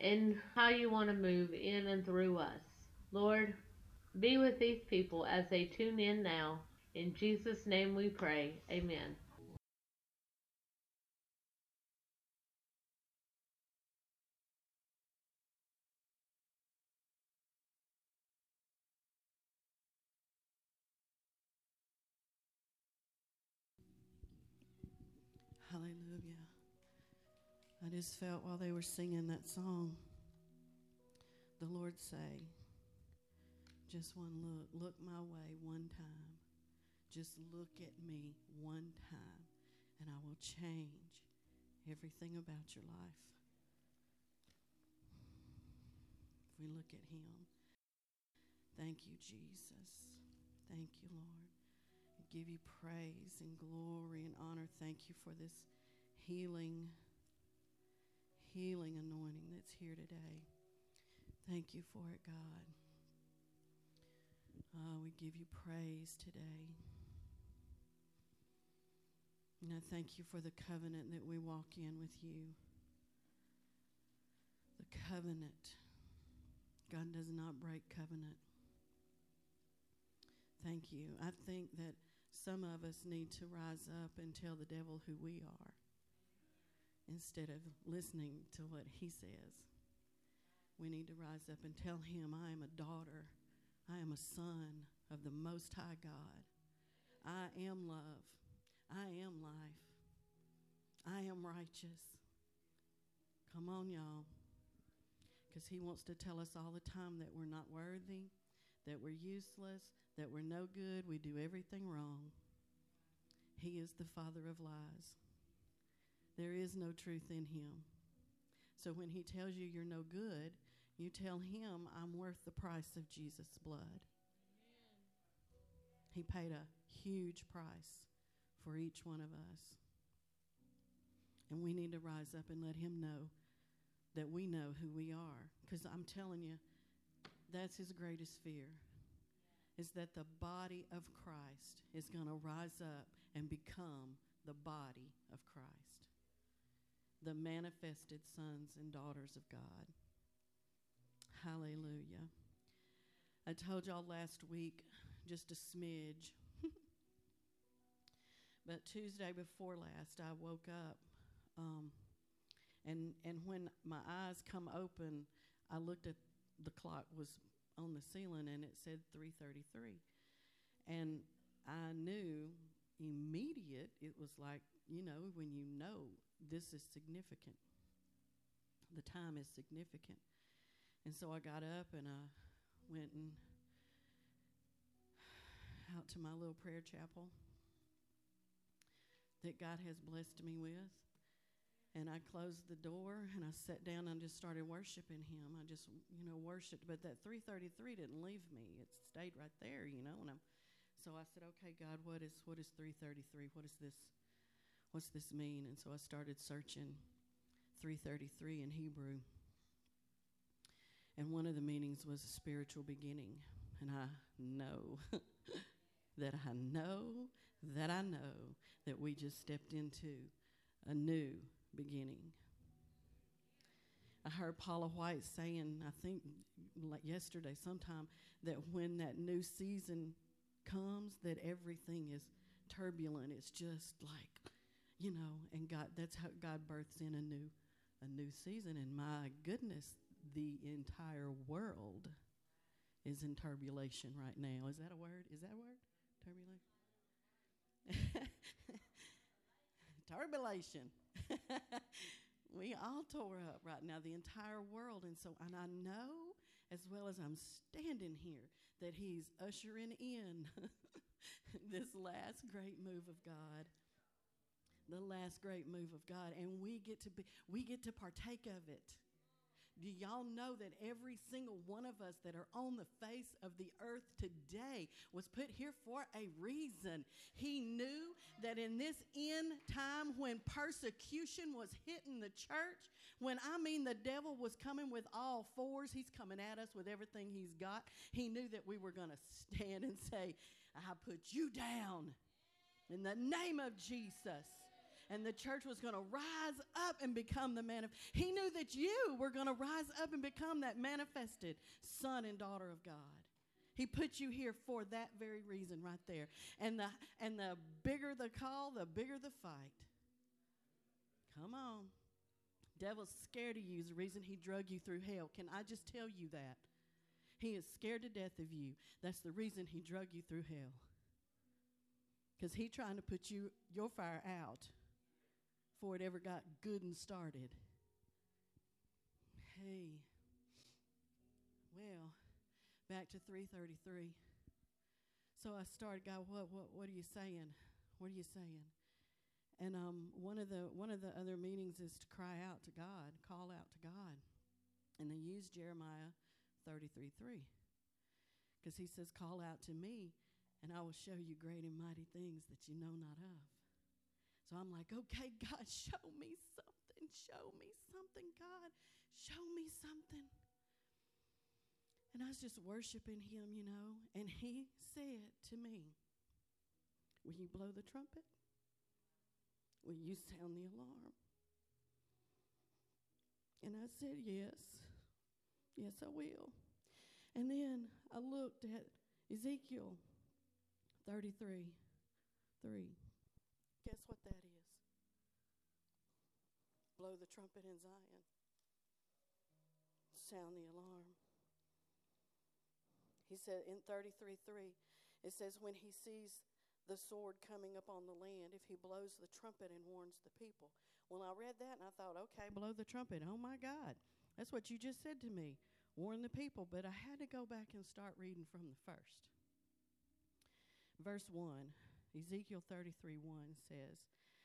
and how you want to move in and through us. Lord, be with these people as they tune in now. In Jesus' name we pray. Amen. Just felt while they were singing that song, the Lord say, just one look, look my way one time. Just look at me one time, and I will change everything about your life. If we look at Him, thank you, Jesus. Thank you, Lord. I give you praise and glory and honor. Thank you for this healing, healing anointing that's here today. Thank you for it, God. Oh, we give you praise today. And I thank you for the covenant that we walk in with you. The covenant. God does not break covenant. Thank you. I think that some of us need to rise up and tell the devil who we are instead of listening to what he says. We need to rise up and tell him, I am a daughter. I am a son of the Most High God. I am love. I am life. I am righteous. Come on, y'all. Because he wants to tell us all the time that we're not worthy, that we're useless, that we're no good, we do everything wrong. He is the father of lies. There is no truth in him. So when he tells you you're no good, you tell him, I'm worth the price of Jesus' blood. Amen. He paid a huge price for each one of us. And we need to rise up and let him know that we know who we are. Because I'm telling you, that's his greatest fear is that the body of Christ is going to rise up and become the body of Christ, the manifested sons and daughters of God. Hallelujah. I told y'all last week just a smidge but Tuesday before last, I woke up, um, and and when my eyes come open, I looked at the clock was on the ceiling and it said 3:33, and I knew immediate. It was like you know when you know this is significant. The time is significant, and so I got up and I went and out to my little prayer chapel that God has blessed me with. And I closed the door and I sat down and just started worshiping him. I just, you know, worshiped, but that 333 didn't leave me. It stayed right there, you know. And I'm, so I said, "Okay, God, what is what is 333? What is this? What's this mean?" And so I started searching 333 in Hebrew. And one of the meanings was a spiritual beginning. And I know that I know that I know that we just stepped into a new beginning. I heard Paula White saying, I think like yesterday sometime, that when that new season comes, that everything is turbulent. It's just like, you know, and God that's how God births in a new a new season. And my goodness, the entire world is in turbulation right now. Is that a word? Is that a word? Turbulation? Turbulation. we all tore up right now, the entire world. And so, and I know as well as I'm standing here that He's ushering in this last great move of God. The last great move of God. And we get to be, we get to partake of it. Do y'all know that every single one of us that are on the face of the earth today was put here for a reason? He knew that in this end time when persecution was hitting the church, when I mean the devil was coming with all fours, he's coming at us with everything he's got. He knew that we were going to stand and say, I put you down in the name of Jesus and the church was going to rise up and become the man of he knew that you were going to rise up and become that manifested son and daughter of god. He put you here for that very reason right there. And the and the bigger the call the bigger the fight. Come on. Devil's scared of you is the reason he drug you through hell. Can i just tell you that? He is scared to death of you. That's the reason he drug you through hell. Because he trying to put you your fire out before it ever got good and started. Hey, well, back to 333. So I started, God, what, what, what are you saying? What are you saying? And um, one of the one of the other meanings is to cry out to God, call out to God, and they use Jeremiah 33:3 because he says, "Call out to me, and I will show you great and mighty things that you know not of." So I'm like, okay, God, show me something. Show me something, God. Show me something. And I was just worshiping him, you know, and he said to me, Will you blow the trumpet? Will you sound the alarm? And I said, Yes. Yes, I will. And then I looked at Ezekiel 33 3. Guess what that is? Blow the trumpet in Zion, sound the alarm. He said in 33 3, it says, When he sees the sword coming up on the land, if he blows the trumpet and warns the people. Well, I read that and I thought, okay, blow the trumpet. Oh my God. That's what you just said to me. Warn the people. But I had to go back and start reading from the first. Verse 1 Ezekiel 33 1 says,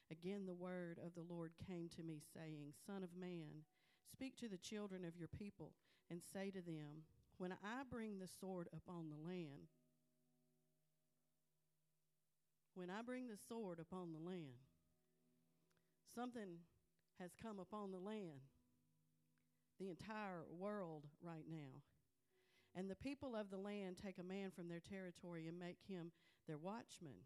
Again, the word of the Lord came to me, saying, Son of man, speak to the children of your people, and say to them, When I bring the sword upon the land, when I bring the sword upon the land, something has come upon the land, the entire world right now. And the people of the land take a man from their territory and make him their watchman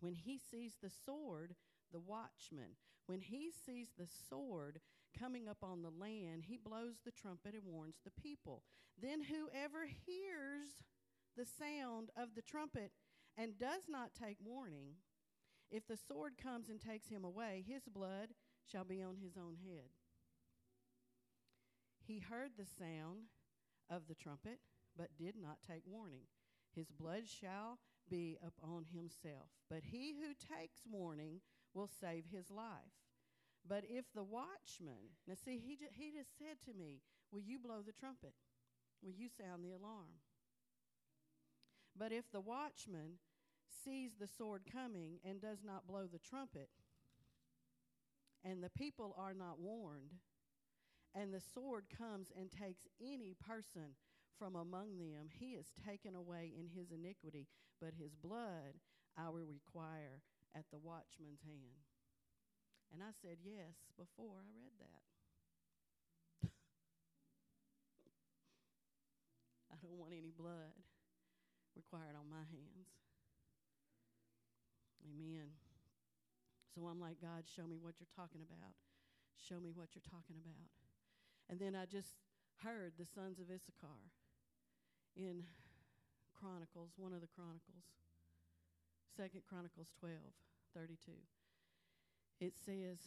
when he sees the sword, the watchman, when he sees the sword coming up on the land, he blows the trumpet and warns the people. Then whoever hears the sound of the trumpet and does not take warning, if the sword comes and takes him away, his blood shall be on his own head. He heard the sound of the trumpet, but did not take warning. His blood shall be upon himself. But he who takes warning will save his life. But if the watchman, now see, he, he just said to me, Will you blow the trumpet? Will you sound the alarm? But if the watchman sees the sword coming and does not blow the trumpet, and the people are not warned, and the sword comes and takes any person from among them. He is taken away in his iniquity, but his blood I will require at the watchman's hand. And I said yes before I read that. I don't want any blood required on my hands. Amen. So I'm like, God, show me what you're talking about. Show me what you're talking about. And then I just heard the sons of Issachar in Chronicles, one of the Chronicles, Second Chronicles 12, 32. It says,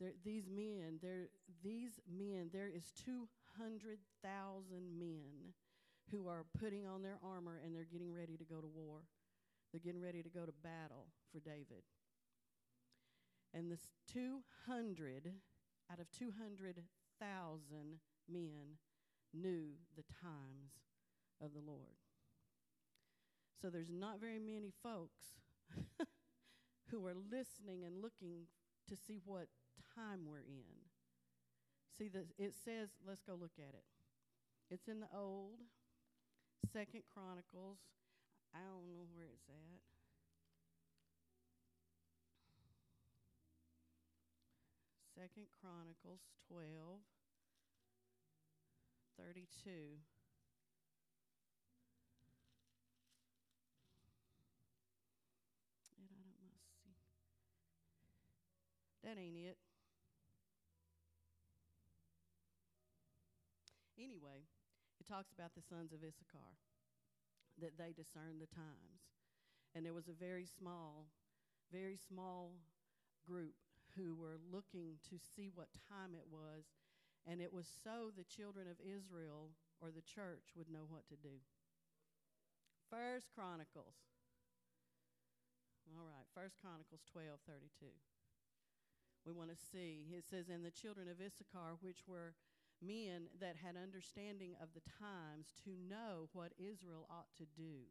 there, these men, there, these men, there is 200,000 men who are putting on their armor and they're getting ready to go to war. They're getting ready to go to battle for David. And this 200 out of 200,000 men knew the times of the Lord. So there's not very many folks who are listening and looking to see what time we're in. See, the, it says, let's go look at it. It's in the old, Second Chronicles. I don't know where it's at. Second Chronicles 12, 32. And I don't must see. That ain't it. Anyway, it talks about the sons of Issachar, that they discerned the times. And there was a very small, very small group who were looking to see what time it was. And it was so the children of Israel or the church would know what to do. First Chronicles. All right, First Chronicles 12 32. We want to see. It says, And the children of Issachar, which were men that had understanding of the times to know what Israel ought to do.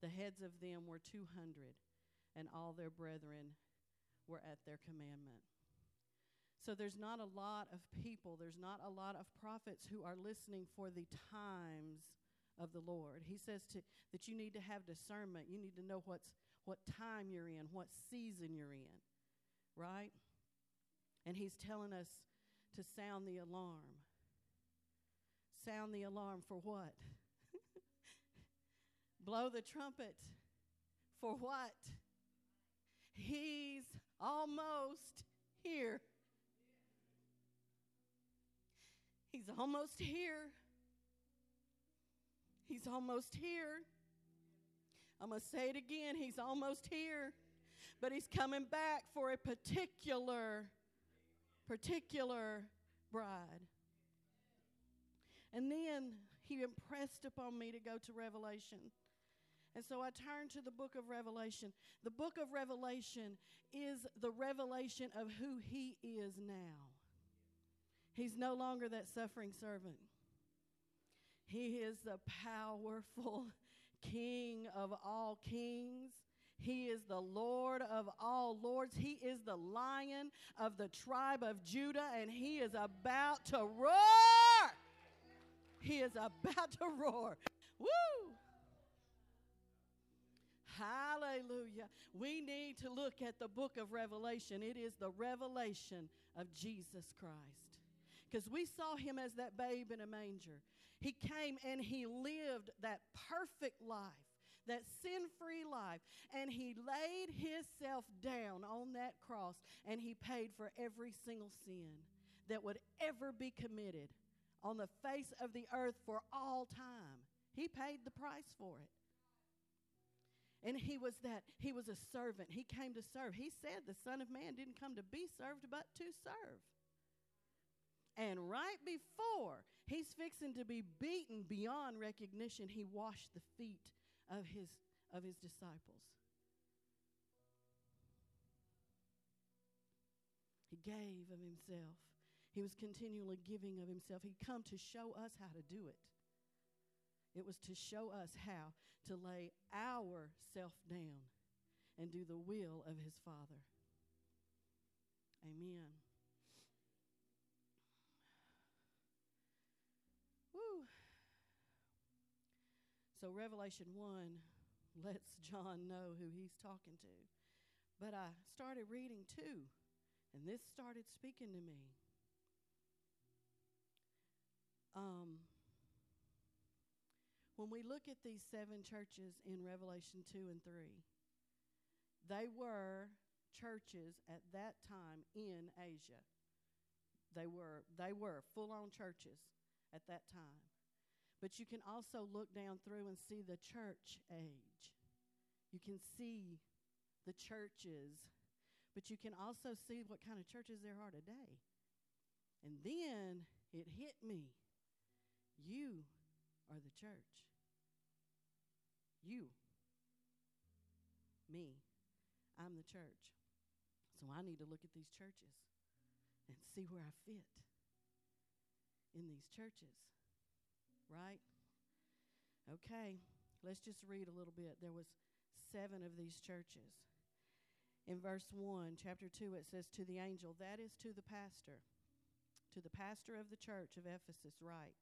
The heads of them were 200, and all their brethren were at their commandment. So there's not a lot of people, there's not a lot of prophets who are listening for the times of the Lord. He says to, that you need to have discernment. You need to know what's, what time you're in, what season you're in, right? And he's telling us to sound the alarm. Sound the alarm for what? Blow the trumpet for what? He's almost here. He's almost here. He's almost here. I'm going to say it again. He's almost here. But he's coming back for a particular particular bride. And then he impressed upon me to go to Revelation. And so I turned to the book of Revelation. The book of Revelation is the revelation of who he is now. He's no longer that suffering servant. He is the powerful King of all kings. He is the Lord of all lords. He is the lion of the tribe of Judah, and he is about to roar. He is about to roar. Woo! Hallelujah. We need to look at the book of Revelation. It is the revelation of Jesus Christ. Because we saw him as that babe in a manger. He came and he lived that perfect life that sin free life. And he laid himself down on that cross and he paid for every single sin that would ever be committed on the face of the earth for all time. He paid the price for it. And he was that, he was a servant. He came to serve. He said the Son of Man didn't come to be served, but to serve. And right before he's fixing to be beaten beyond recognition, he washed the feet of his, of his disciples. He gave of himself. He was continually giving of himself. He'd come to show us how to do it. It was to show us how to lay our self down and do the will of his Father. Amen. Woo. So, Revelation 1 lets John know who he's talking to. But I started reading 2, and this started speaking to me. Um, when we look at these seven churches in Revelation 2 and 3, they were churches at that time in Asia. They were, they were full on churches at that time. But you can also look down through and see the church age. You can see the churches, but you can also see what kind of churches there are today. And then it hit me. You are the church. You. Me. I'm the church. So I need to look at these churches and see where I fit in these churches right? Okay, let's just read a little bit. There was seven of these churches. In verse 1, chapter 2, it says, To the angel, that is to the pastor, to the pastor of the church of Ephesus, write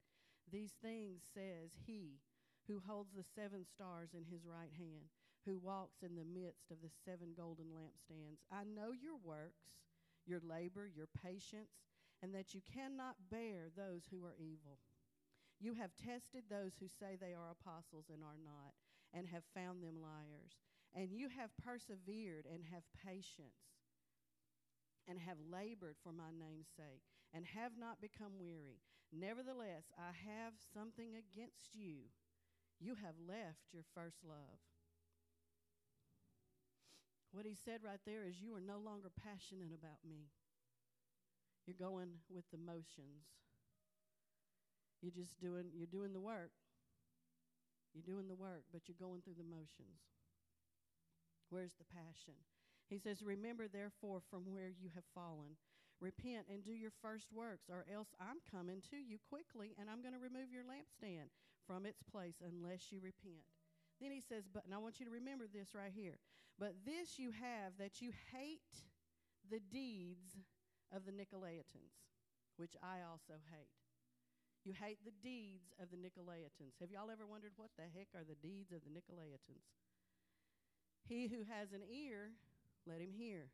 These things says he who holds the seven stars in his right hand, who walks in the midst of the seven golden lampstands. I know your works, your labor, your patience, and that you cannot bear those who are evil. You have tested those who say they are apostles and are not, and have found them liars. And you have persevered and have patience and have labored for my name's sake, and have not become weary. Nevertheless, I have something against you. You have left your first love. What he said right there is, You are no longer passionate about me. You're going with the motions. You're just doing, you're doing the work. You're doing the work, but you're going through the motions. Where's the passion? He says, Remember, therefore, from where you have fallen. Repent and do your first works, or else I'm coming to you quickly, and I'm going to remove your lampstand from its place unless you repent. Then he says, But, and I want you to remember this right here. But this you have that you hate the deeds of the Nicolaitans, which I also hate. You hate the deeds of the Nicolaitans. Have y'all ever wondered what the heck are the deeds of the Nicolaitans? He who has an ear, let him hear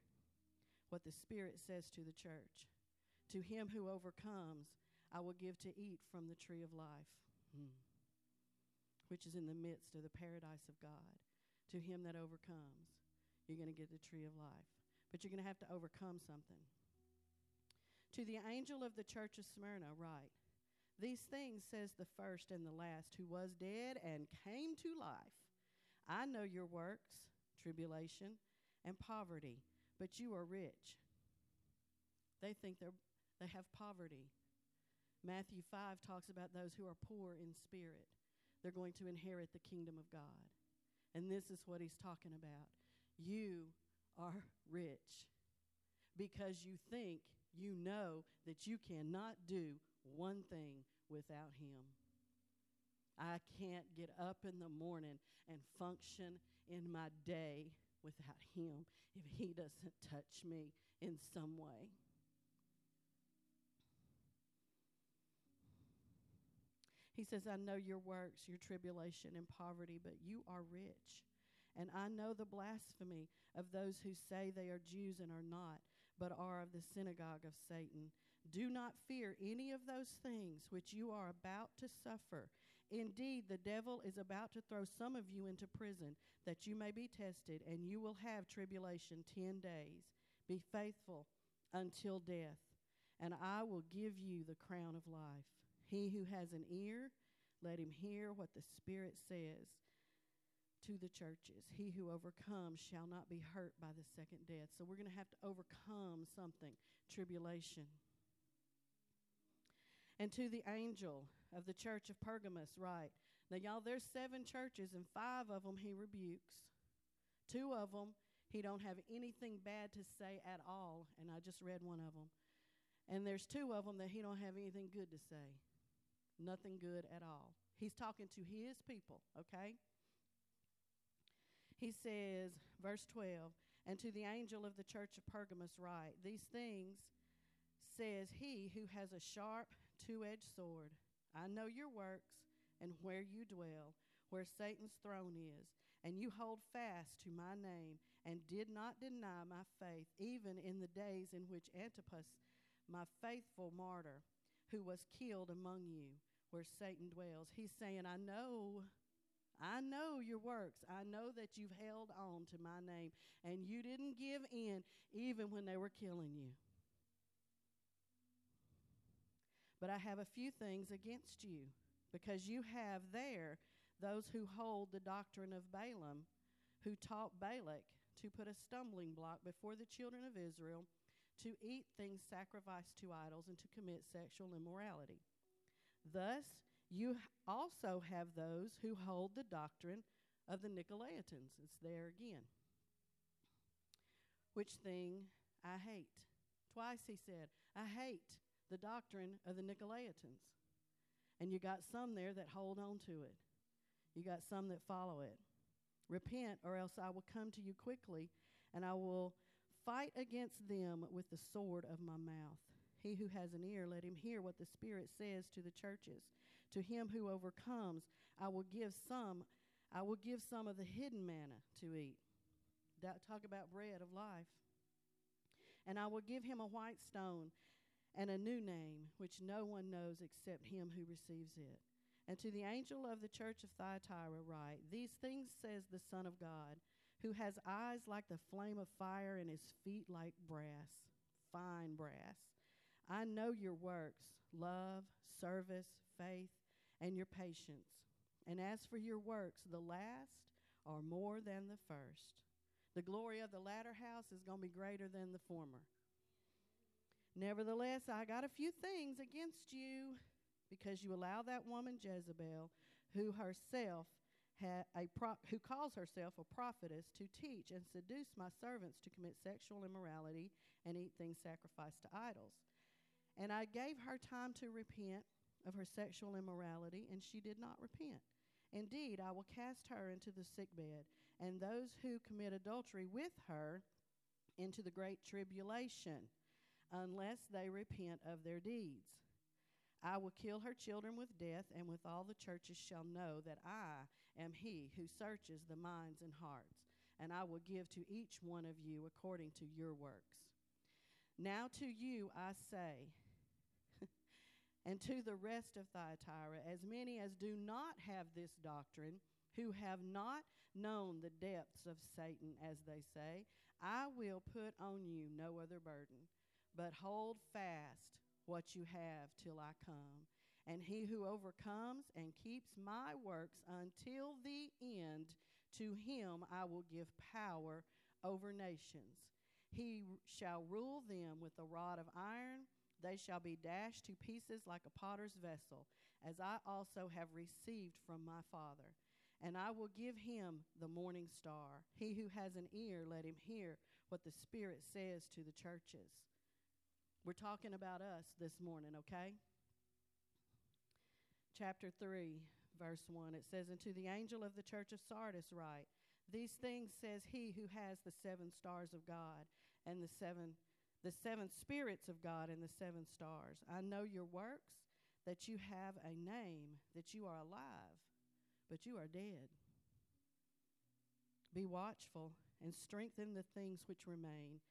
what the Spirit says to the church. To him who overcomes, I will give to eat from the tree of life, hmm, which is in the midst of the paradise of God. To him that overcomes, you're going to get the tree of life. But you're going to have to overcome something. To the angel of the church of Smyrna, write These things says the first and the last, who was dead and came to life. I know your works, tribulation, and poverty, but you are rich. They think they're, they have poverty. Matthew 5 talks about those who are poor in spirit. They're going to inherit the kingdom of God. And this is what he's talking about. You are rich because you think you know that you cannot do one thing without Him. I can't get up in the morning and function in my day without Him if He doesn't touch me in some way. He says, I know your works, your tribulation and poverty, but you are rich. And I know the blasphemy of those who say they are Jews and are not, but are of the synagogue of Satan. Do not fear any of those things which you are about to suffer. Indeed, the devil is about to throw some of you into prison, that you may be tested, and you will have tribulation ten days. Be faithful until death, and I will give you the crown of life. He who has an ear, let him hear what the Spirit says to the churches. He who overcomes shall not be hurt by the second death. So we're going to have to overcome something tribulation. And to the angel of the church of Pergamos, write. Now, y'all, there's seven churches, and five of them he rebukes. Two of them he don't have anything bad to say at all, and I just read one of them. And there's two of them that he don't have anything good to say. Nothing good at all. He's talking to his people, okay? he says, verse 12, and to the angel of the church of Pergamos write, These things says he who has a sharp, two edged sword. I know your works and where you dwell, where Satan's throne is, and you hold fast to my name, and did not deny my faith, even in the days in which Antipas, my faithful martyr, who was killed among you, where Satan dwells. He's saying, I know I know your works. I know that you've held on to my name and you didn't give in even when they were killing you. But I have a few things against you because you have there those who hold the doctrine of Balaam, who taught Balak to put a stumbling block before the children of Israel to eat things sacrificed to idols and to commit sexual immorality. Thus, you also have those who hold the doctrine of the Nicolaitans. It's there again. Which thing I hate. Twice he said, I hate the doctrine of the Nicolaitans. And you got some there that hold on to it. You got some that follow it. Repent, or else I will come to you quickly, and I will fight against them with the sword of my mouth. He who has an ear, let him hear what the Spirit says to the churches. To him who overcomes, I will give some I will give some of the hidden manna to eat. That talk about bread of life. And I will give him a white stone and a new name which no one knows except him who receives it. And to the angel of the church of Thyatira write, These things says the Son of God, who has eyes like the flame of fire and his feet like brass, fine brass. I know your works, love, service, faith, and your patience. And as for your works, the last are more than the first. The glory of the latter house is going to be greater than the former. Nevertheless, I got a few things against you because you allow that woman Jezebel, who herself ha- a pro- who calls herself a prophetess, to teach and seduce my servants to commit sexual immorality and eat things sacrificed to idols. And I gave her time to repent of her sexual immorality, and she did not repent. Indeed, I will cast her into the sick bed, and those who commit adultery with her into the great tribulation, unless they repent of their deeds. I will kill her children with death, and with all the churches shall know that I am he who searches the minds and hearts, and I will give to each one of you according to your works. Now to you I say, and to the rest of Thyatira, as many as do not have this doctrine, who have not known the depths of Satan, as they say, I will put on you no other burden, but hold fast what you have till I come. And he who overcomes and keeps my works until the end, to him I will give power over nations. He shall rule them with a rod of iron. They shall be dashed to pieces like a potter's vessel, as I also have received from my Father. And I will give him the morning star. He who has an ear, let him hear what the Spirit says to the churches. We're talking about us this morning, okay? Chapter 3, verse 1. It says, And to the angel of the church of Sardis write, These things says he who has the seven stars of God and the seven the seven spirits of God and the seven stars. I know your works, that you have a name, that you are alive, but you are dead. Be watchful and strengthen the things which remain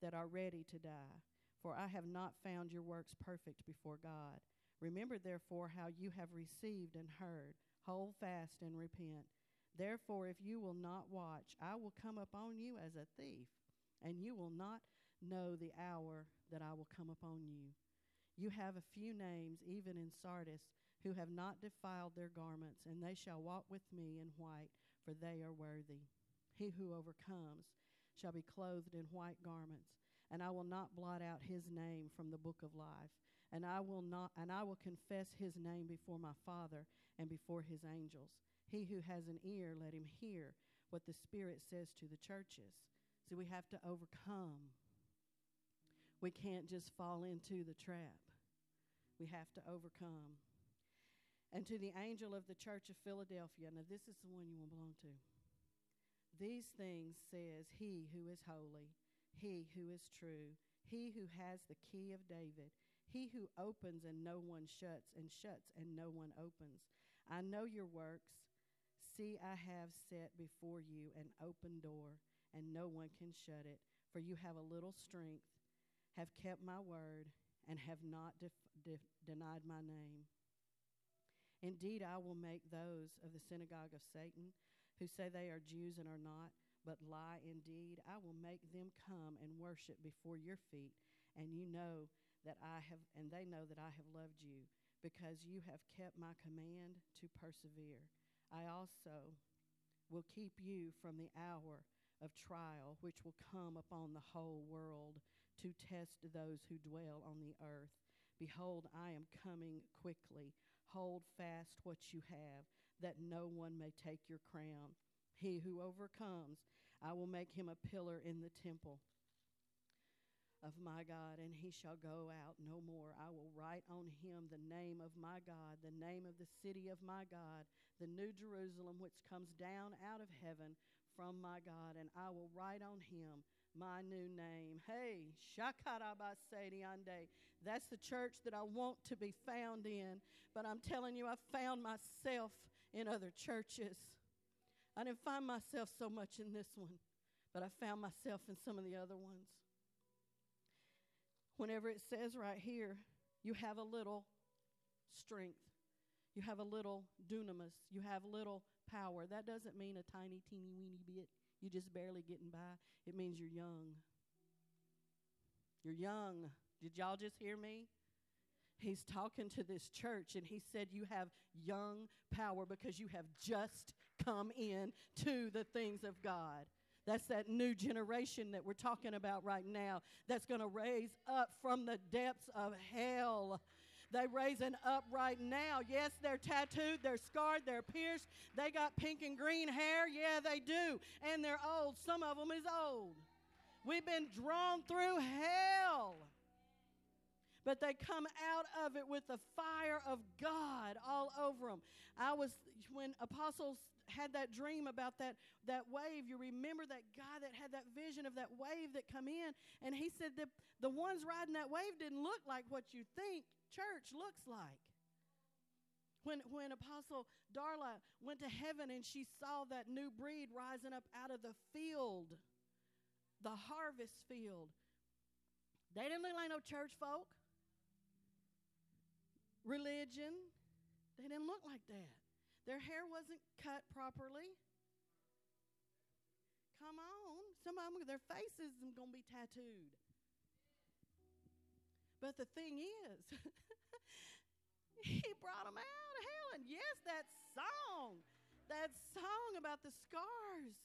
that are ready to die for I have not found your works perfect before God. Remember, therefore, how you have received and heard. Hold fast and repent. Therefore, if you will not watch, I will come upon you as a thief, and you will not know the hour that I will come upon you. You have a few names, even in Sardis, who have not defiled their garments, and they shall walk with me in white, for they are worthy. He who overcomes shall be clothed in white garments and I will not blot out his name from the book of life. And I will not and I will confess his name before my Father and before his angels. He who has an ear, let him hear what the Spirit says to the churches. See, we have to overcome. We can't just fall into the trap. We have to overcome. And to the angel of the church of Philadelphia, now this is the one you will belong to. These things says he who is holy he who is true, he who has the key of David, he who opens and no one shuts, and shuts and no one opens. I know your works. See, I have set before you an open door, and no one can shut it. For you have a little strength, have kept my word, and have not def- def- denied my name. Indeed, I will make those of the synagogue of Satan who say they are Jews and are not but lie indeed. I will make them come and worship before your feet, and you know that I have, and they know that I have loved you, because you have kept my command to persevere. I also will keep you from the hour of trial which will come upon the whole world to test those who dwell on the earth. Behold, I am coming quickly. Hold fast what you have, that no one may take your crown. He who overcomes, I will make him a pillar in the temple of my God, and he shall go out no more. I will write on him the name of my God, the name of the city of my God, the new Jerusalem which comes down out of heaven from my God, and I will write on him my new name. Hey, Shakarabasadiande. That's the church that I want to be found in. But I'm telling you, I found myself in other churches. I didn't find myself so much in this one, but I found myself in some of the other ones. Whenever it says right here, you have a little strength, you have a little dunamis, you have little power. That doesn't mean a tiny, teeny, weeny bit. You're just barely getting by. It means you're young. You're young. Did y'all just hear me? He's talking to this church and he said, You have young power because you have just come in to the things of God. That's that new generation that we're talking about right now that's going to raise up from the depths of hell. They're raising up right now. Yes, they're tattooed, they're scarred, they're pierced. They got pink and green hair. Yeah, they do. And they're old. Some of them is old. We've been drawn through hell. But they come out of it with the fire of God all over them. I was, when apostles had that dream about that, that wave, you remember that guy that had that vision of that wave that come in, and he said that the ones riding that wave didn't look like what you think church looks like. When, when Apostle Darla went to heaven and she saw that new breed rising up out of the field, the harvest field, they didn't look like no church folk. Religion, they didn't look like that. Their hair wasn't cut properly. Come on. Some of them, their faces are going to be tattooed. But the thing is, he brought them out of hell. And yes, that song, that song about the scars.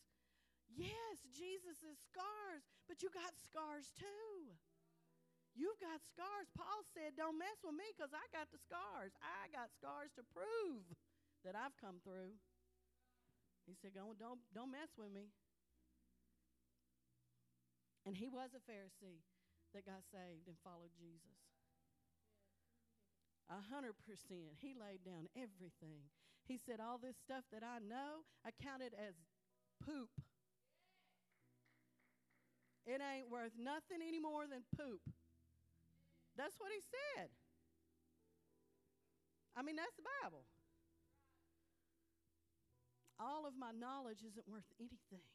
Yes, Jesus' scars, but you got scars too. You've got scars. Paul said, Don't mess with me because I got the scars. I got scars to prove that I've come through. He said, Don't, don't, don't mess with me. And he was a Pharisee that got saved and followed Jesus. A hundred percent. He laid down everything. He said, All this stuff that I know, I counted as poop. It ain't worth nothing any more than poop. That's what he said. I mean, that's the Bible. All of my knowledge isn't worth anything.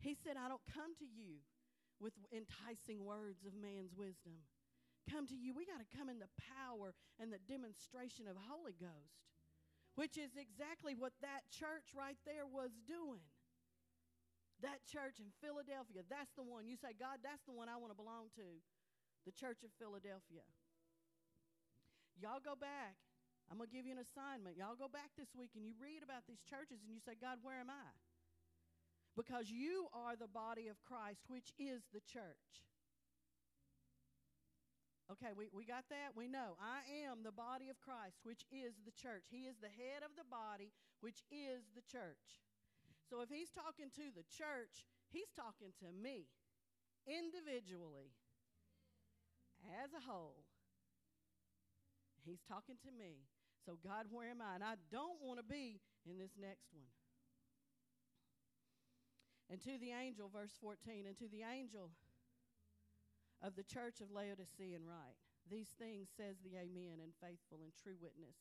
He said, I don't come to you with enticing words of man's wisdom. Come to you. We got to come in the power and the demonstration of Holy Ghost, which is exactly what that church right there was doing. That church in Philadelphia, that's the one. You say, God, that's the one I want to belong to. The Church of Philadelphia. Y'all go back. I'm going to give you an assignment. Y'all go back this week and you read about these churches and you say, God, where am I? because you are the body of Christ, which is the church. Okay, we, we got that? We know. I am the body of Christ, which is the church. He is the head of the body, which is the church. So if he's talking to the church, he's talking to me individually, as a whole. He's talking to me. So, God, where am I? And I don't want to be in this next one. And to the angel, verse 14, and to the angel of the church of Laodicea and write, These things says the Amen and faithful and true witness,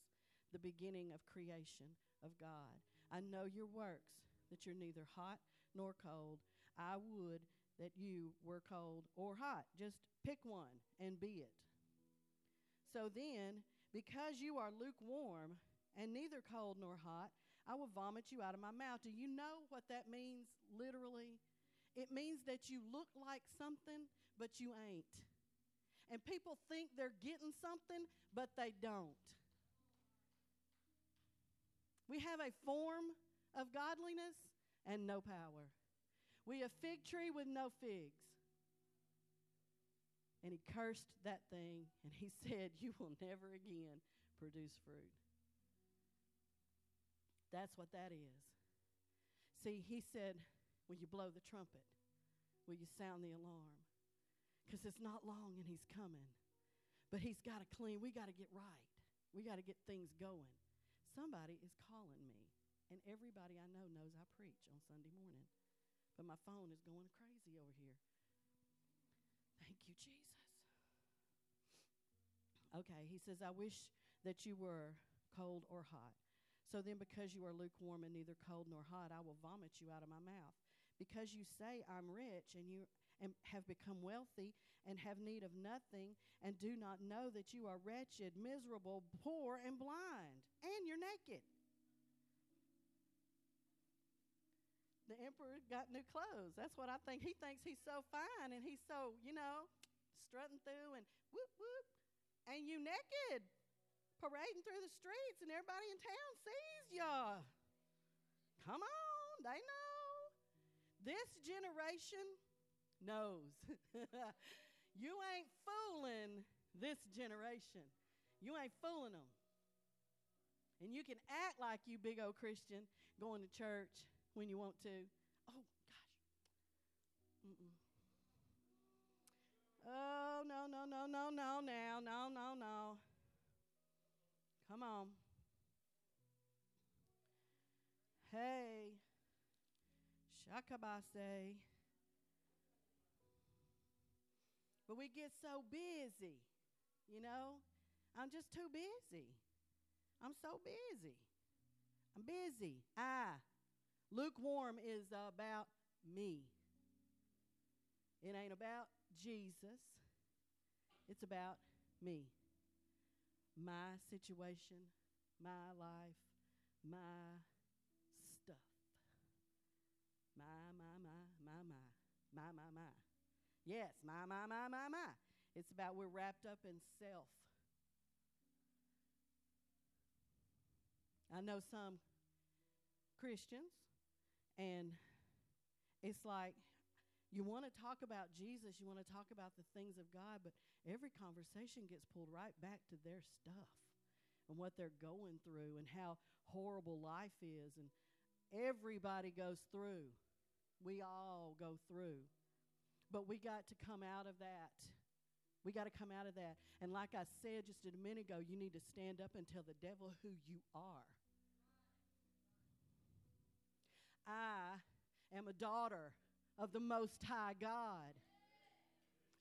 the beginning of creation of God. I know your works, that you're neither hot nor cold. I would that you were cold or hot. Just pick one and be it. So then, because you are lukewarm and neither cold nor hot, I will vomit you out of my mouth. Do you know what that means literally? It means that you look like something, but you ain't. And people think they're getting something, but they don't. We have a form of godliness and no power. We a fig tree with no figs. And he cursed that thing and he said, You will never again produce fruit. That's what that is. See, he said, Will you blow the trumpet? Will you sound the alarm? Because it's not long and he's coming. But he's got to clean. We got to get right. We got to get things going. Somebody is calling me. And everybody I know knows I preach on Sunday morning. But my phone is going crazy over here. Thank you, Jesus. Okay, he says, I wish that you were cold or hot. So then, because you are lukewarm and neither cold nor hot, I will vomit you out of my mouth. Because you say, I'm rich, and you and have become wealthy and have need of nothing, and do not know that you are wretched, miserable, poor, and blind, and you're naked. The emperor got new clothes. That's what I think. He thinks he's so fine and he's so, you know, strutting through and whoop, whoop. And you naked, parading through the streets, and everybody in town sees ya. Come on, they know. This generation knows. you ain't fooling this generation. You ain't fooling them. And you can act like you big old Christian going to church when you want to. Oh, gosh. Mm-mm. Oh, no, no, no, no, no, now, no, no, no. Come on. Hey, Shakabase. But we get so busy, you know. I'm just too busy. I'm so busy. I'm busy. I. Lukewarm is about me. It ain't about Jesus. It's about me. My situation, my life, my stuff. My, my, my, my, my, my, my, my. Yes, my, my, my, my, my. It's about we're wrapped up in self. I know some Christians, and it's like you want to talk about Jesus, you want to talk about the things of God, but every conversation gets pulled right back to their stuff and what they're going through and how horrible life is. And everybody goes through. We all go through. But we got to come out of that. We got to come out of that. And like I said just a minute ago, you need to stand up and tell the devil who you are. I am a daughter of the Most High God.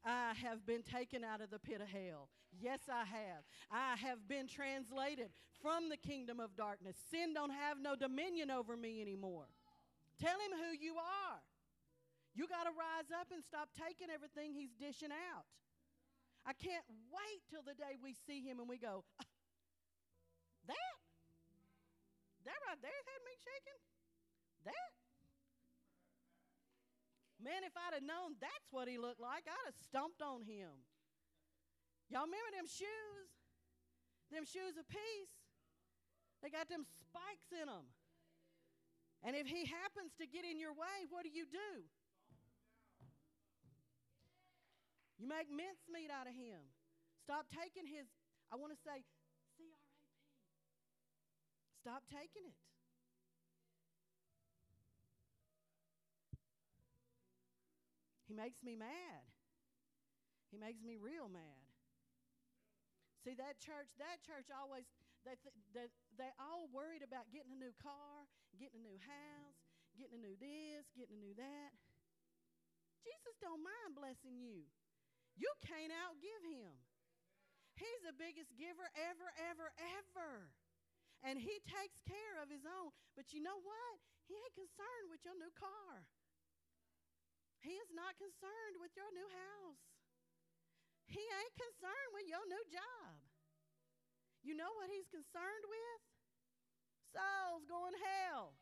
I have been taken out of the pit of hell. Yes, I have. I have been translated from the kingdom of darkness. Sin don't have no dominion over me anymore. Tell him who you are. You got to rise up and stop taking everything he's dishing out. I can't wait till the day we see him and we go, uh, that? That right there had me shaking? That? Man, if I'd have known that's what he looked like, I'd have stomped on him. Y'all remember them shoes? Them shoes of peace? They got them spikes in them. And if he happens to get in your way, what do you do? You make mincemeat out of him. Stop taking his, I want to say, C R A P. Stop taking it. He makes me mad. He makes me real mad. See that church, that church always they, th- they they all worried about getting a new car, getting a new house, getting a new this, getting a new that. Jesus don't mind blessing you. You can't outgive him. He's the biggest giver ever, ever, ever. And he takes care of his own. But you know what? He ain't concerned with your new car. He is not concerned with your new house. He ain't concerned with your new job. You know what he's concerned with? Souls going to hell.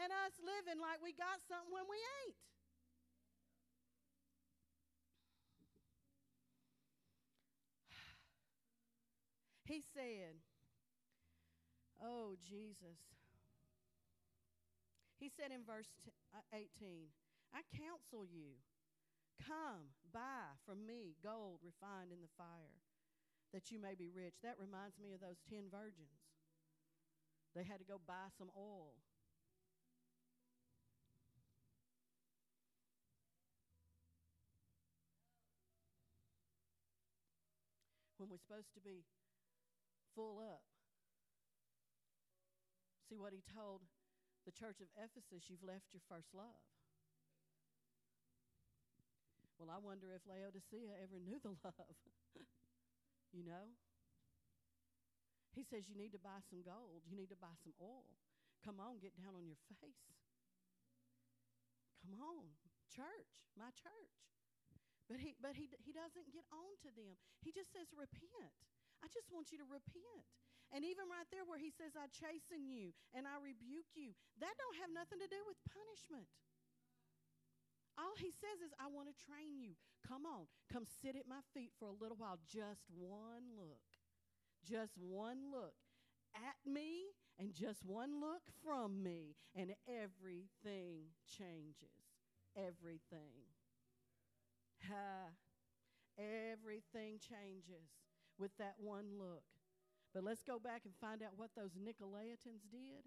And us living like we got something when we ain't. He said, Oh, Jesus. He said in verse uh, 18, I counsel you, come, buy from me gold refined in the fire, that you may be rich. That reminds me of those ten virgins. They had to go buy some oil. When we're supposed to be full up. See what he told the church of Ephesus you've left your first love. Well, I wonder if Laodicea ever knew the love. you know? He says, You need to buy some gold. You need to buy some oil. Come on, get down on your face. Come on, church, my church. But he, but he, he doesn't get on to them. He just says, Repent. I just want you to repent. And even right there where he says, I chasten you and I rebuke you, that don't have nothing to do with punishment. All he says is, I want to train you. Come on, come sit at my feet for a little while. Just one look. Just one look at me and just one look from me, and everything changes. Everything. Ha. Everything changes with that one look. But let's go back and find out what those Nicolaitans did.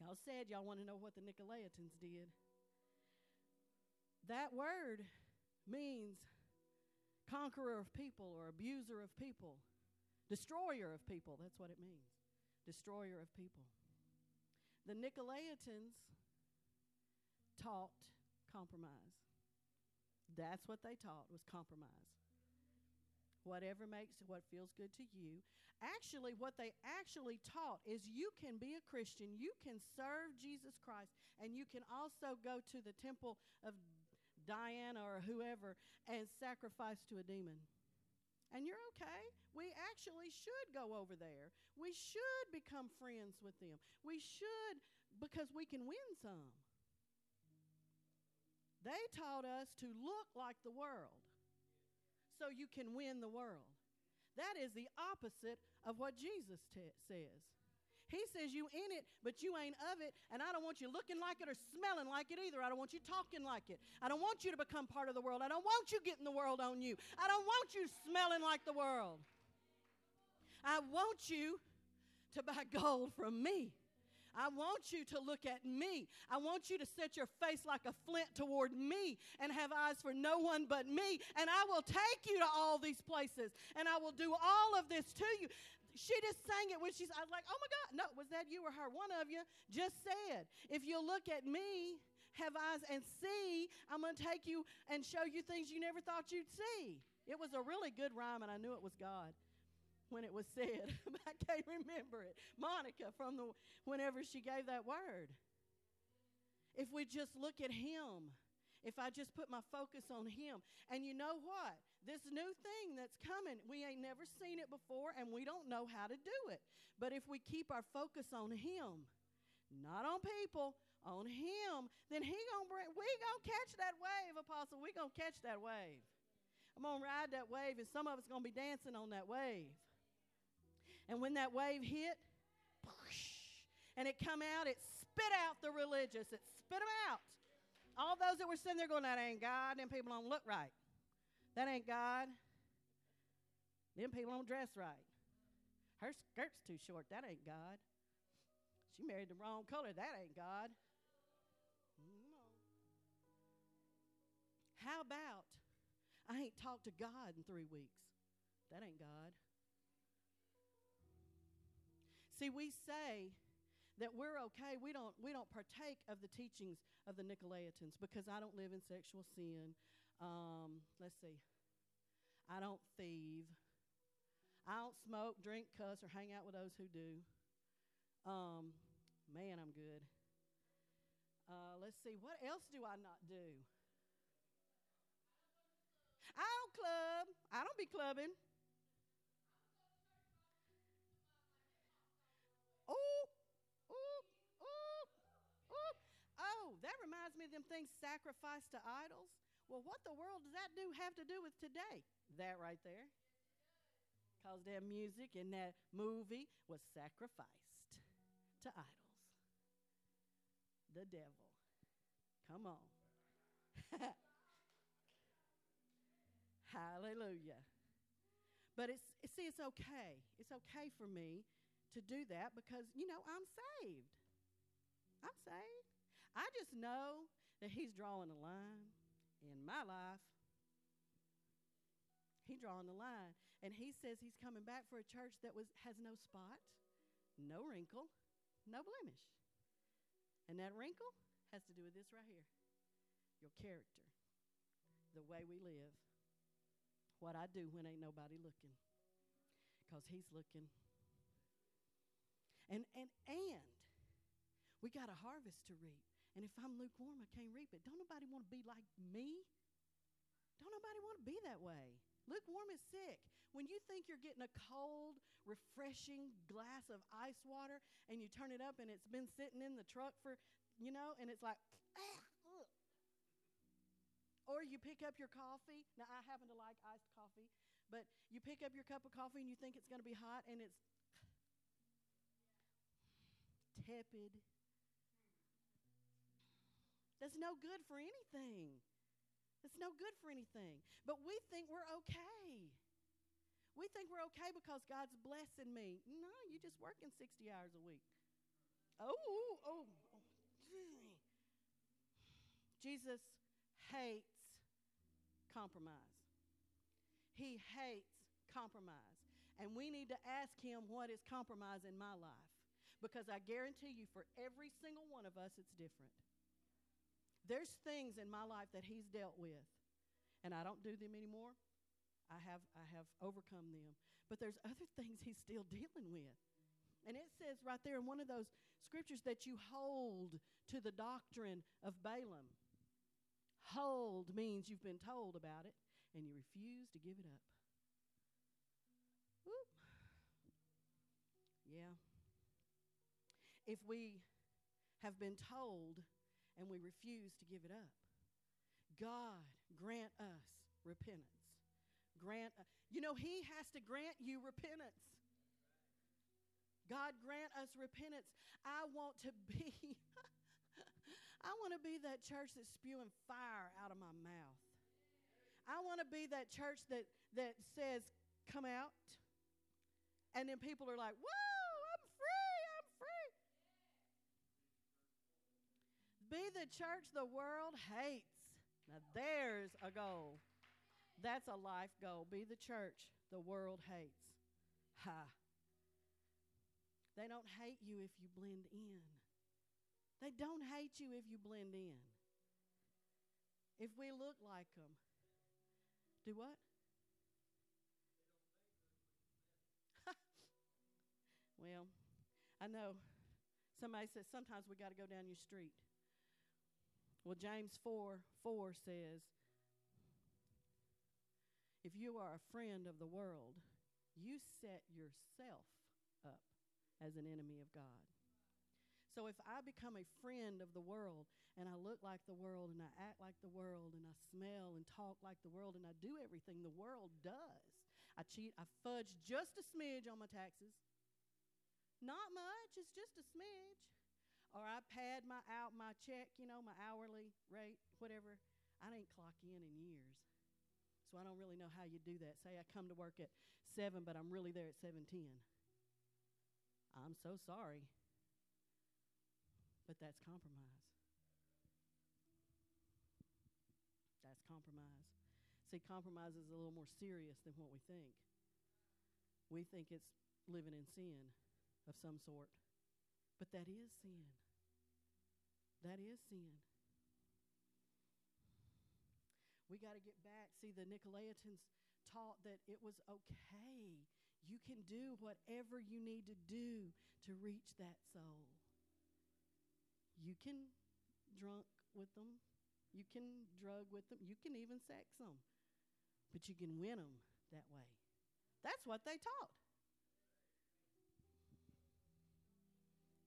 Y'all said y'all want to know what the Nicolaitans did. That word means conqueror of people or abuser of people, destroyer of people. That's what it means. Destroyer of people. The Nicolaitans taught compromise. That's what they taught was compromise. Whatever makes what feels good to you. Actually, what they actually taught is you can be a Christian, you can serve Jesus Christ, and you can also go to the temple of Diana or whoever and sacrifice to a demon. And you're okay. We actually should go over there. We should become friends with them. We should because we can win some. They taught us to look like the world so you can win the world. That is the opposite of what Jesus says. He says you in it, but you ain't of it, and I don't want you looking like it or smelling like it either. I don't want you talking like it. I don't want you to become part of the world. I don't want you getting the world on you. I don't want you smelling like the world. I want you to buy gold from me. I want you to look at me. I want you to set your face like a flint toward me and have eyes for no one but me. And I will take you to all these places and I will do all of this to you. She just sang it when she's, I was like, oh my God. No, was that you or her? One of you just said, if you look at me, have eyes and see, I'm going to take you and show you things you never thought you'd see. It was a really good rhyme, and I knew it was God when it was said. I can't remember it. Monica from the whenever she gave that word. If we just look at him, if I just put my focus on him. And you know what? This new thing that's coming, we ain't never seen it before and we don't know how to do it. But if we keep our focus on him, not on people, on him, then he gonna bring, we gonna catch that wave, apostle. We gonna catch that wave. I'm gonna ride that wave, and some of us gonna be dancing on that wave. And when that wave hit, and it come out, it spit out the religious. It spit them out. All those that were sitting there going, that ain't God. Them people don't look right. That ain't God. Them people don't dress right. Her skirt's too short. That ain't God. She married the wrong color. That ain't God. No. How about I ain't talked to God in three weeks? That ain't God. See, we say that we're okay. We don't, we don't partake of the teachings of the Nicolaitans because I don't live in sexual sin. Um, let's see. I don't thieve. I don't smoke, drink, cuss, or hang out with those who do. Um, man, I'm good. Uh, let's see. What else do I not do? I don't club. I don't be clubbing. Oh, oh, oh, oh. Oh, that reminds me of them things sacrificed to idols. Well, what the world does that do have to do with today? That right there. Because that music in that movie was sacrificed to idols. The devil. Come on. Hallelujah. But it's see, it's okay. It's okay for me to do that because you know I'm saved. I'm saved. I just know that He's drawing a line in my life. He's drawing the line. And He says He's coming back for a church that was, has no spot, no wrinkle, no blemish. And that wrinkle has to do with this right here. your character, the way we live, what I do when ain't nobody looking, because He's looking. And, and, and we got a harvest to reap. And if I'm lukewarm, I can't reap it. Don't nobody want to be like me? Don't nobody want to be that way. Lukewarm is sick. When you think you're getting a cold, refreshing glass of ice water and you turn it up and it's been sitting in the truck for, you know, and it's like, ah, or you pick up your coffee. Now, I happen to like iced coffee, but you pick up your cup of coffee and you think it's going to be hot and it's tepid. That's no good for anything. It's no good for anything. But we think we're okay. We think we're okay because God's blessing me. No, you're just working 60 hours a week. Oh, oh, oh. Jesus hates compromise. He hates compromise. And we need to ask him what is compromise in my life. Because I guarantee you, for every single one of us, it's different. There's things in my life that he's dealt with, and I don't do them anymore. I have, I have overcome them. But there's other things he's still dealing with. And it says right there in one of those scriptures that you hold to the doctrine of Balaam. Hold means you've been told about it and you refuse to give it up. Whoop. Yeah. If we have been told and we refuse to give it up. God grant us repentance. Grant, uh, you know, He has to grant you repentance. God grant us repentance. I want to be, I want to be that church that's spewing fire out of my mouth. I want to be that church that, that says, come out. And then people are like, whoa, I'm free, I'm free. Be the church the world hates. Now there's a goal. That's a life goal. Be the church the world hates. Ha. They don't hate you if you blend in. They don't hate you if you blend in. If we look like them, do what? well, I know somebody says sometimes we got to go down your street. Well, James 4 4 says, If you are a friend of the world, you set yourself up as an enemy of God. So if I become a friend of the world and I look like the world and I act like the world and I smell and talk like the world and I do everything the world does, I cheat, I fudge just a smidge on my taxes. Not much, it's just a smidge or I pad my out my check, you know, my hourly rate, whatever. I didn't clock in in years. So I don't really know how you do that. Say I come to work at 7 but I'm really there at 7:10. I'm so sorry. But that's compromise. That's compromise. See, compromise is a little more serious than what we think. We think it's living in sin of some sort. But that is sin. That is sin. We got to get back. See, the Nicolaitans taught that it was okay. You can do whatever you need to do to reach that soul. You can drunk with them. You can drug with them. You can even sex them. But you can win them that way. That's what they taught.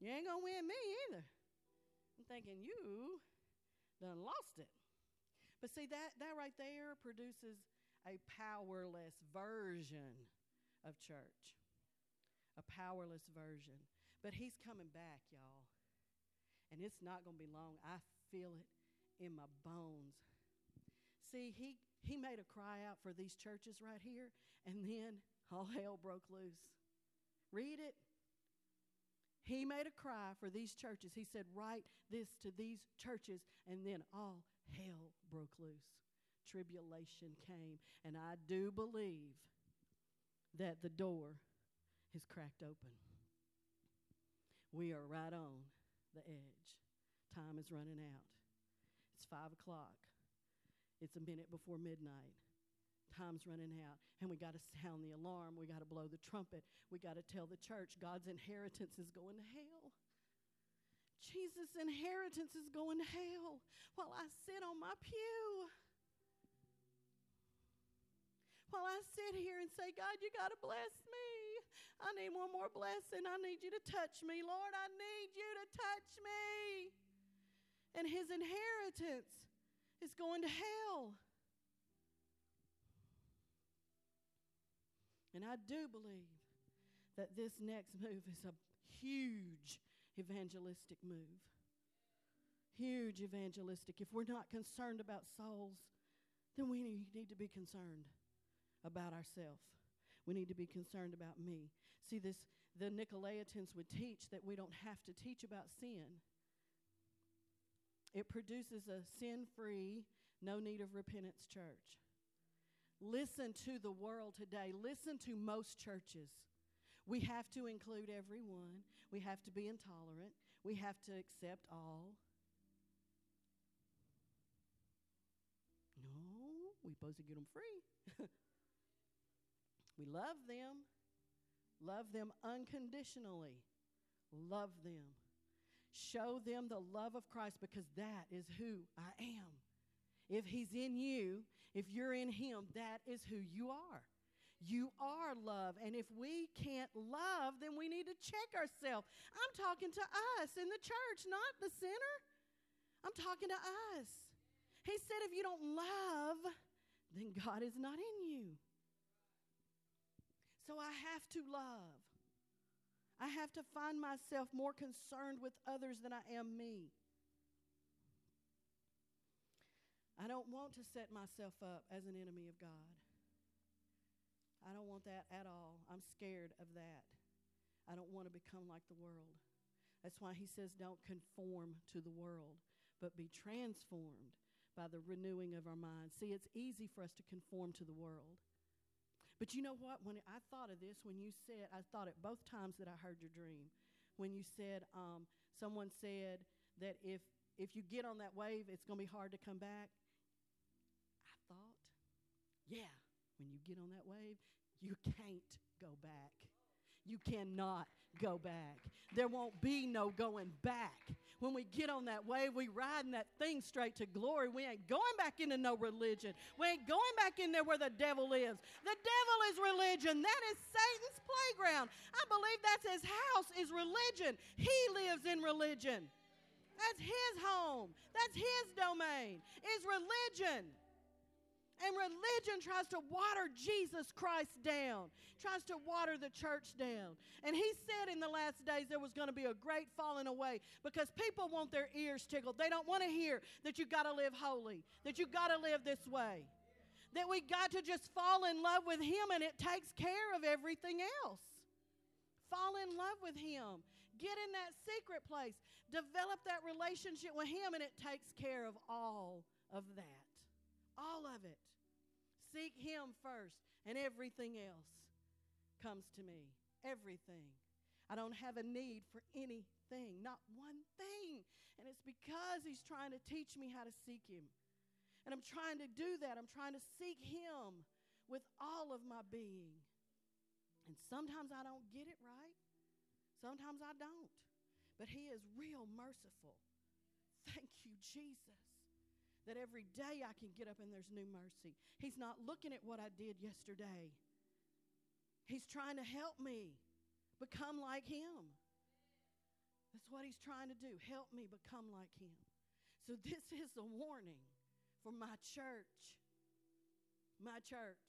You ain't going to win me either. I'm thinking, you done lost it. But see, that, that right there produces a powerless version of church. A powerless version. But he's coming back, y'all. And it's not going to be long. I feel it in my bones. See, he, he made a cry out for these churches right here, and then all hell broke loose. Read it. He made a cry for these churches. He said, Write this to these churches. And then all hell broke loose. Tribulation came. And I do believe that the door is cracked open. We are right on the edge. Time is running out. It's five o'clock. It's a minute before midnight. Time's running out, and we got to sound the alarm. We got to blow the trumpet. We got to tell the church God's inheritance is going to hell. Jesus' inheritance is going to hell while I sit on my pew. While I sit here and say, God, you got to bless me. I need one more blessing. I need you to touch me. Lord, I need you to touch me. And his inheritance is going to hell. And I do believe that this next move is a huge evangelistic move. Huge evangelistic. If we're not concerned about souls, then we need to be concerned about ourselves. We need to be concerned about me. See, this the Nicolaitans would teach that we don't have to teach about sin. It produces a sin-free, no need of repentance church. Listen to the world today. Listen to most churches. We have to include everyone. We have to be intolerant. We have to accept all. No, we supposed to get them free. we love them. Love them unconditionally. Love them. Show them the love of Christ because that is who I am. If He's in you, if you're in Him, that is who you are. You are love. And if we can't love, then we need to check ourselves. I'm talking to us in the church, not the sinner. I'm talking to us. He said, if you don't love, then God is not in you. So I have to love. I have to find myself more concerned with others than I am me. I don't want to set myself up as an enemy of God. I don't want that at all. I'm scared of that. I don't want to become like the world. That's why he says, don't conform to the world, but be transformed by the renewing of our minds. See, it's easy for us to conform to the world. But you know what? When I thought of this, when you said, I thought it both times that I heard your dream. When you said, um, someone said that if if you get on that wave, it's going to be hard to come back. Yeah, when you get on that wave, you can't go back. You cannot go back. There won't be no going back. When we get on that wave, we riding that thing straight to glory. We ain't going back into no religion. We ain't going back in there where the devil lives. The devil is religion. That is Satan's playground. I believe that's his house is religion. He lives in religion. That's his home. That's his domain. Is religion. And religion tries to water Jesus Christ down, tries to water the church down. And he said in the last days there was going to be a great falling away because people want their ears tickled. They don't want to hear that you got to live holy, that you got to live this way, that we got to just fall in love with him and it takes care of everything else. Fall in love with him. Get in that secret place. Develop that relationship with him and it takes care of all of that. All of it. Seek Him first, and everything else comes to me. Everything. I don't have a need for anything, not one thing. And it's because He's trying to teach me how to seek Him. And I'm trying to do that. I'm trying to seek Him with all of my being. And sometimes I don't get it right, sometimes I don't. But He is real merciful. Thank you, Jesus that every day I can get up and there's new mercy. He's not looking at what I did yesterday. He's trying to help me become like Him. That's what He's trying to do. Help me become like Him. So, this is a warning for my church. My church.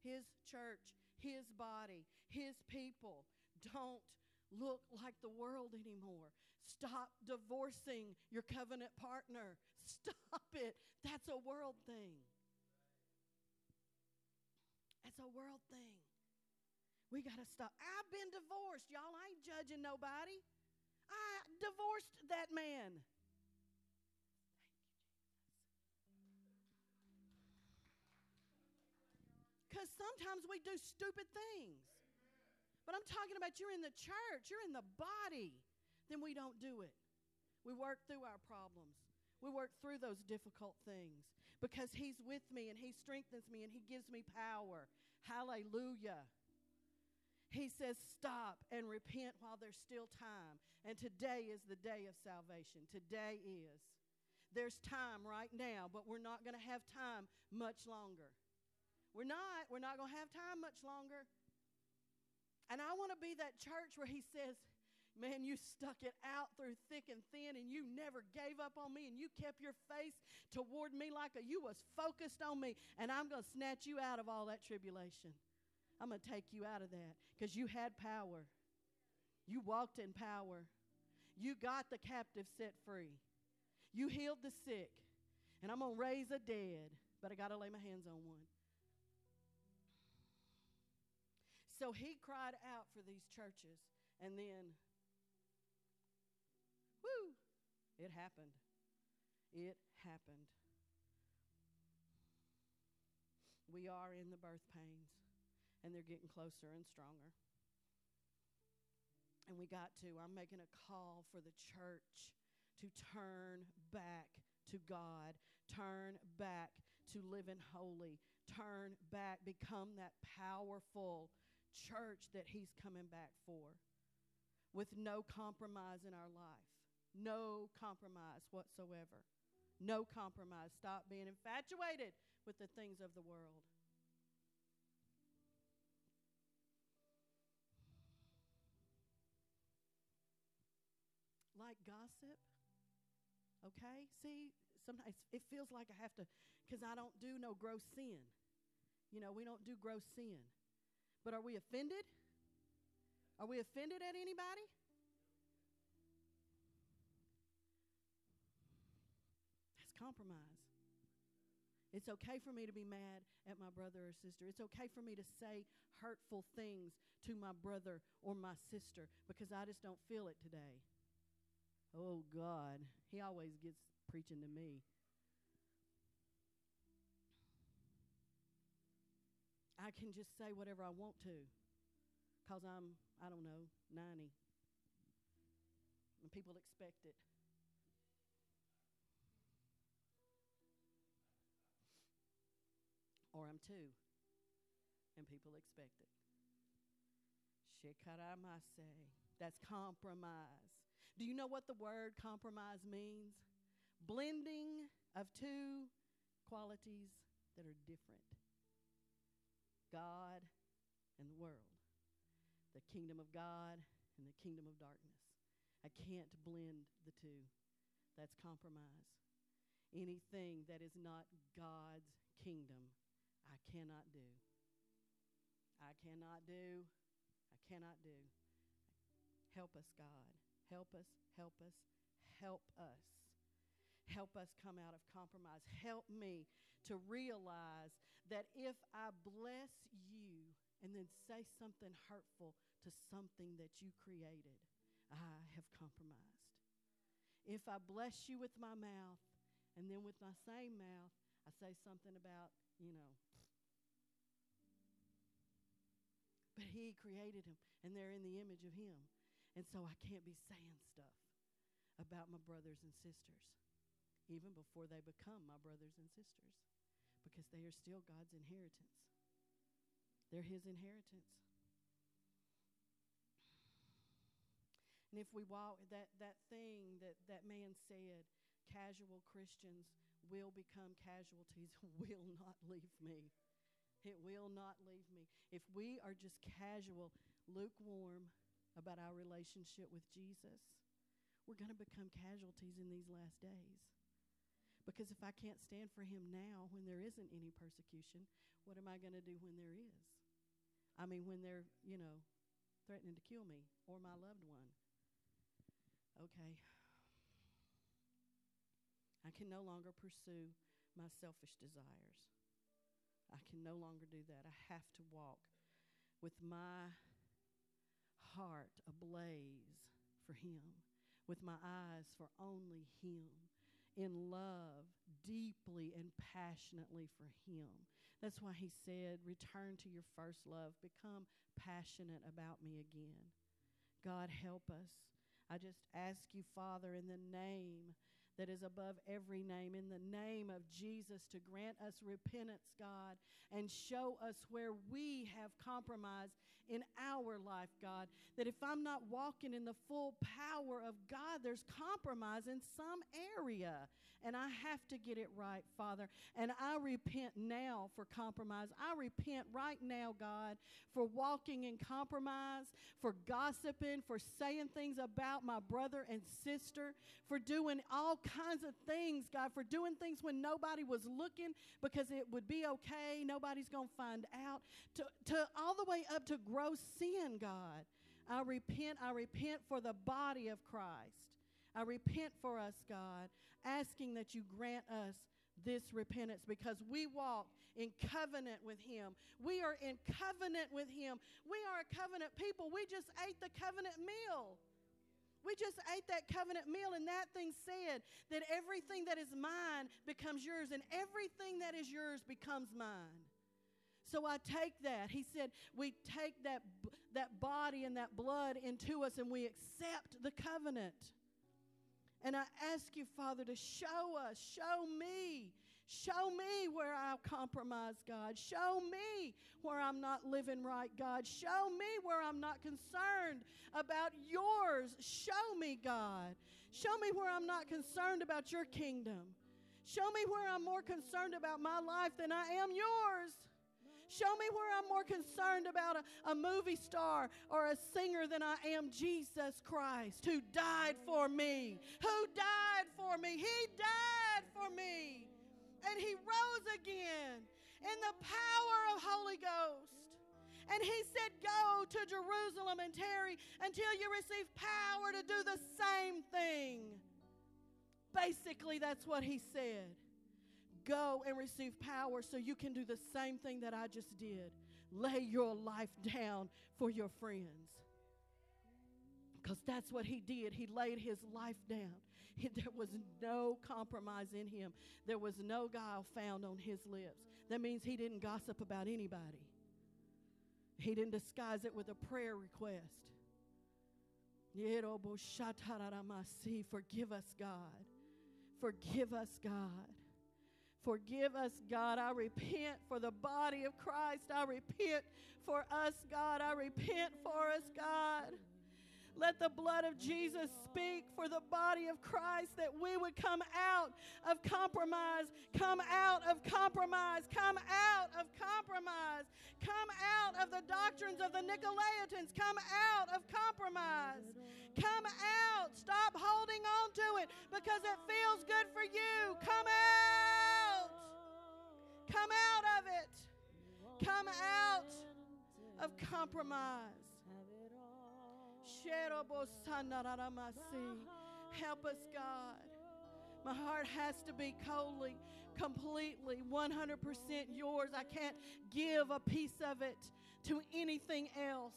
His church. His body. His people. Don't look like the world anymore. Stop divorcing your covenant partner. Stop it. That's a world thing. That's a world thing. We got to stop. I've been divorced. Y'all I ain't judging nobody. I divorced that man. Because sometimes we do stupid things. But I'm talking about you're in the church, you're in the body. Then we don't do it. We work through our problems. We work through those difficult things because He's with me and He strengthens me and He gives me power. Hallelujah. He says, Stop and repent while there's still time. And today is the day of salvation. Today is. There's time right now, but we're not going to have time much longer. We're not. We're not going to have time much longer. And I want to be that church where He says, Man, you stuck it out through thick and thin, and you never gave up on me, and you kept your face toward me like a, you was focused on me, and I'm going to snatch you out of all that tribulation. I'm going to take you out of that because you had power. You walked in power. You got the captive set free. You healed the sick. And I'm going to raise a dead, but I got to lay my hands on one. So he cried out for these churches, and then Woo! It happened. It happened. We are in the birth pains, and they're getting closer and stronger. And we got to, I'm making a call for the church to turn back to God, turn back to living holy, turn back, become that powerful church that He's coming back for with no compromise in our life. No compromise whatsoever. No compromise. Stop being infatuated with the things of the world. Like gossip. Okay? See, sometimes it feels like I have to, because I don't do no gross sin. You know, we don't do gross sin. But are we offended? Are we offended at anybody? Compromise. It's okay for me to be mad at my brother or sister. It's okay for me to say hurtful things to my brother or my sister because I just don't feel it today. Oh, God. He always gets preaching to me. I can just say whatever I want to because I'm, I don't know, 90. And people expect it. Or I'm two. And people expect it. Shikaramase. That's compromise. Do you know what the word compromise means? Blending of two qualities that are different God and the world, the kingdom of God and the kingdom of darkness. I can't blend the two. That's compromise. Anything that is not God's kingdom cannot do. I cannot do. I cannot do. Help us, God. Help us, help us, help us. Help us come out of compromise. Help me to realize that if I bless you and then say something hurtful to something that you created, I have compromised. If I bless you with my mouth and then with my same mouth, I say something about, you know, But He created them, and they're in the image of Him. And so I can't be saying stuff about my brothers and sisters, even before they become my brothers and sisters, because they are still God's inheritance. They're His inheritance. And if we walk that, that thing that that man said, casual Christians will become casualties, will not leave me. It will not leave me. If we are just casual, lukewarm about our relationship with Jesus, we're going to become casualties in these last days. Because if I can't stand for him now when there isn't any persecution, what am I going to do when there is? I mean, when they're, you know, threatening to kill me or my loved one. Okay. I can no longer pursue my selfish desires. I can no longer do that. I have to walk with my heart ablaze for Him, with my eyes for only Him, in love, deeply and passionately for Him. That's why He said, Return to your first love, become passionate about me again. God, help us. I just ask you, Father, in the name that is above every name, in the name of Jesus, to grant us repentance, God, and show us where we have compromised in our life, God. That if I'm not walking in the full power of God, there's compromise in some area, and I have to get it right, Father. And I repent now for compromise. I repent right now, God, for walking in compromise, for gossiping, for saying things about my brother and sister, for doing all kinds of things, God, for doing things when nobody was looking because it would be okay, nobody's going to find out, to, to all the way up to gross sin, God. I repent, I repent for the body of Christ. I repent for us, God, asking that you grant us this repentance because we walk in covenant with Him. We are in covenant with Him. We are a covenant people. We just ate the covenant meal. We just ate that covenant meal, and that thing said that everything that is mine becomes yours, and everything that is yours becomes mine. So I take that. He said, we take that, that body and that blood into us, and we accept the covenant. And I ask you, Father, to show us, show me, show me where I compromise, God. Show me where I'm not living right, God. Show me where I'm not concerned about yours. Show me, God. Show me where I'm not concerned about your kingdom. Show me where I'm more concerned about my life than I am yours. Show me where I'm more concerned about a, a movie star or a singer than I am Jesus Christ, who died for me. Who died for me? He died for me. And he rose again in the power of Holy Ghost. And he said, Go to Jerusalem and tarry until you receive power to do the same thing. Basically, that's what he said. Go and receive power so you can do the same thing that I just did. Lay your life down for your friends. Because that's what he did. He laid his life down. He, there was no compromise in him, there was no guile found on his lips. That means he didn't gossip about anybody, he didn't disguise it with a prayer request. Forgive us, God. Forgive us, God. Forgive us, God. I repent for the body of Christ. I repent for us, God. I repent for us, God. Let the blood of Jesus speak for the body of Christ that we would come out of compromise, come out of compromise, come out of compromise, come out of the doctrines of the Nicolaitans, come out of compromise, come out. Stop holding on to it because it feels good for you. Come out. Come out of it. Come out of compromise. Help us, God. My heart has to be wholly, completely, 100% yours. I can't give a piece of it to anything else.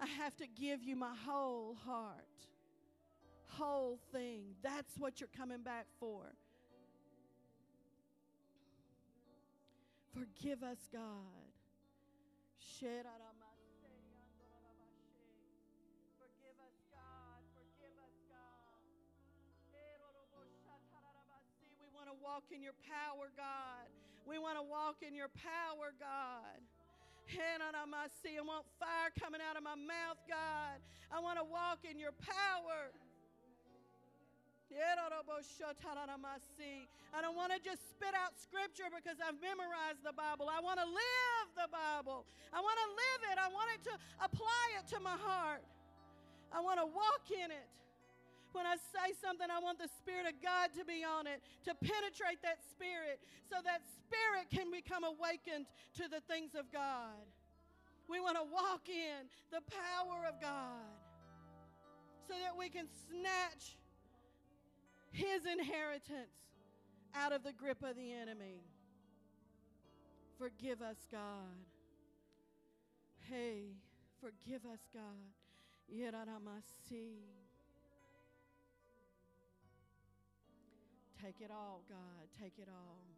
I have to give you my whole heart, whole thing. That's what you're coming back for. Forgive us, God. We want to walk in your power, God. We want to walk in your power, God. I want fire coming out of my mouth, God. I want to walk in your power. I don't want to just spit out scripture because I've memorized the Bible. I want to live the Bible. I want to live it. I want it to apply it to my heart. I want to walk in it. When I say something, I want the Spirit of God to be on it, to penetrate that spirit, so that spirit can become awakened to the things of God. We want to walk in the power of God so that we can snatch His inheritance out of the grip of the enemy. Forgive us, God. Hey, forgive us, God. Take it all, God. Take it all.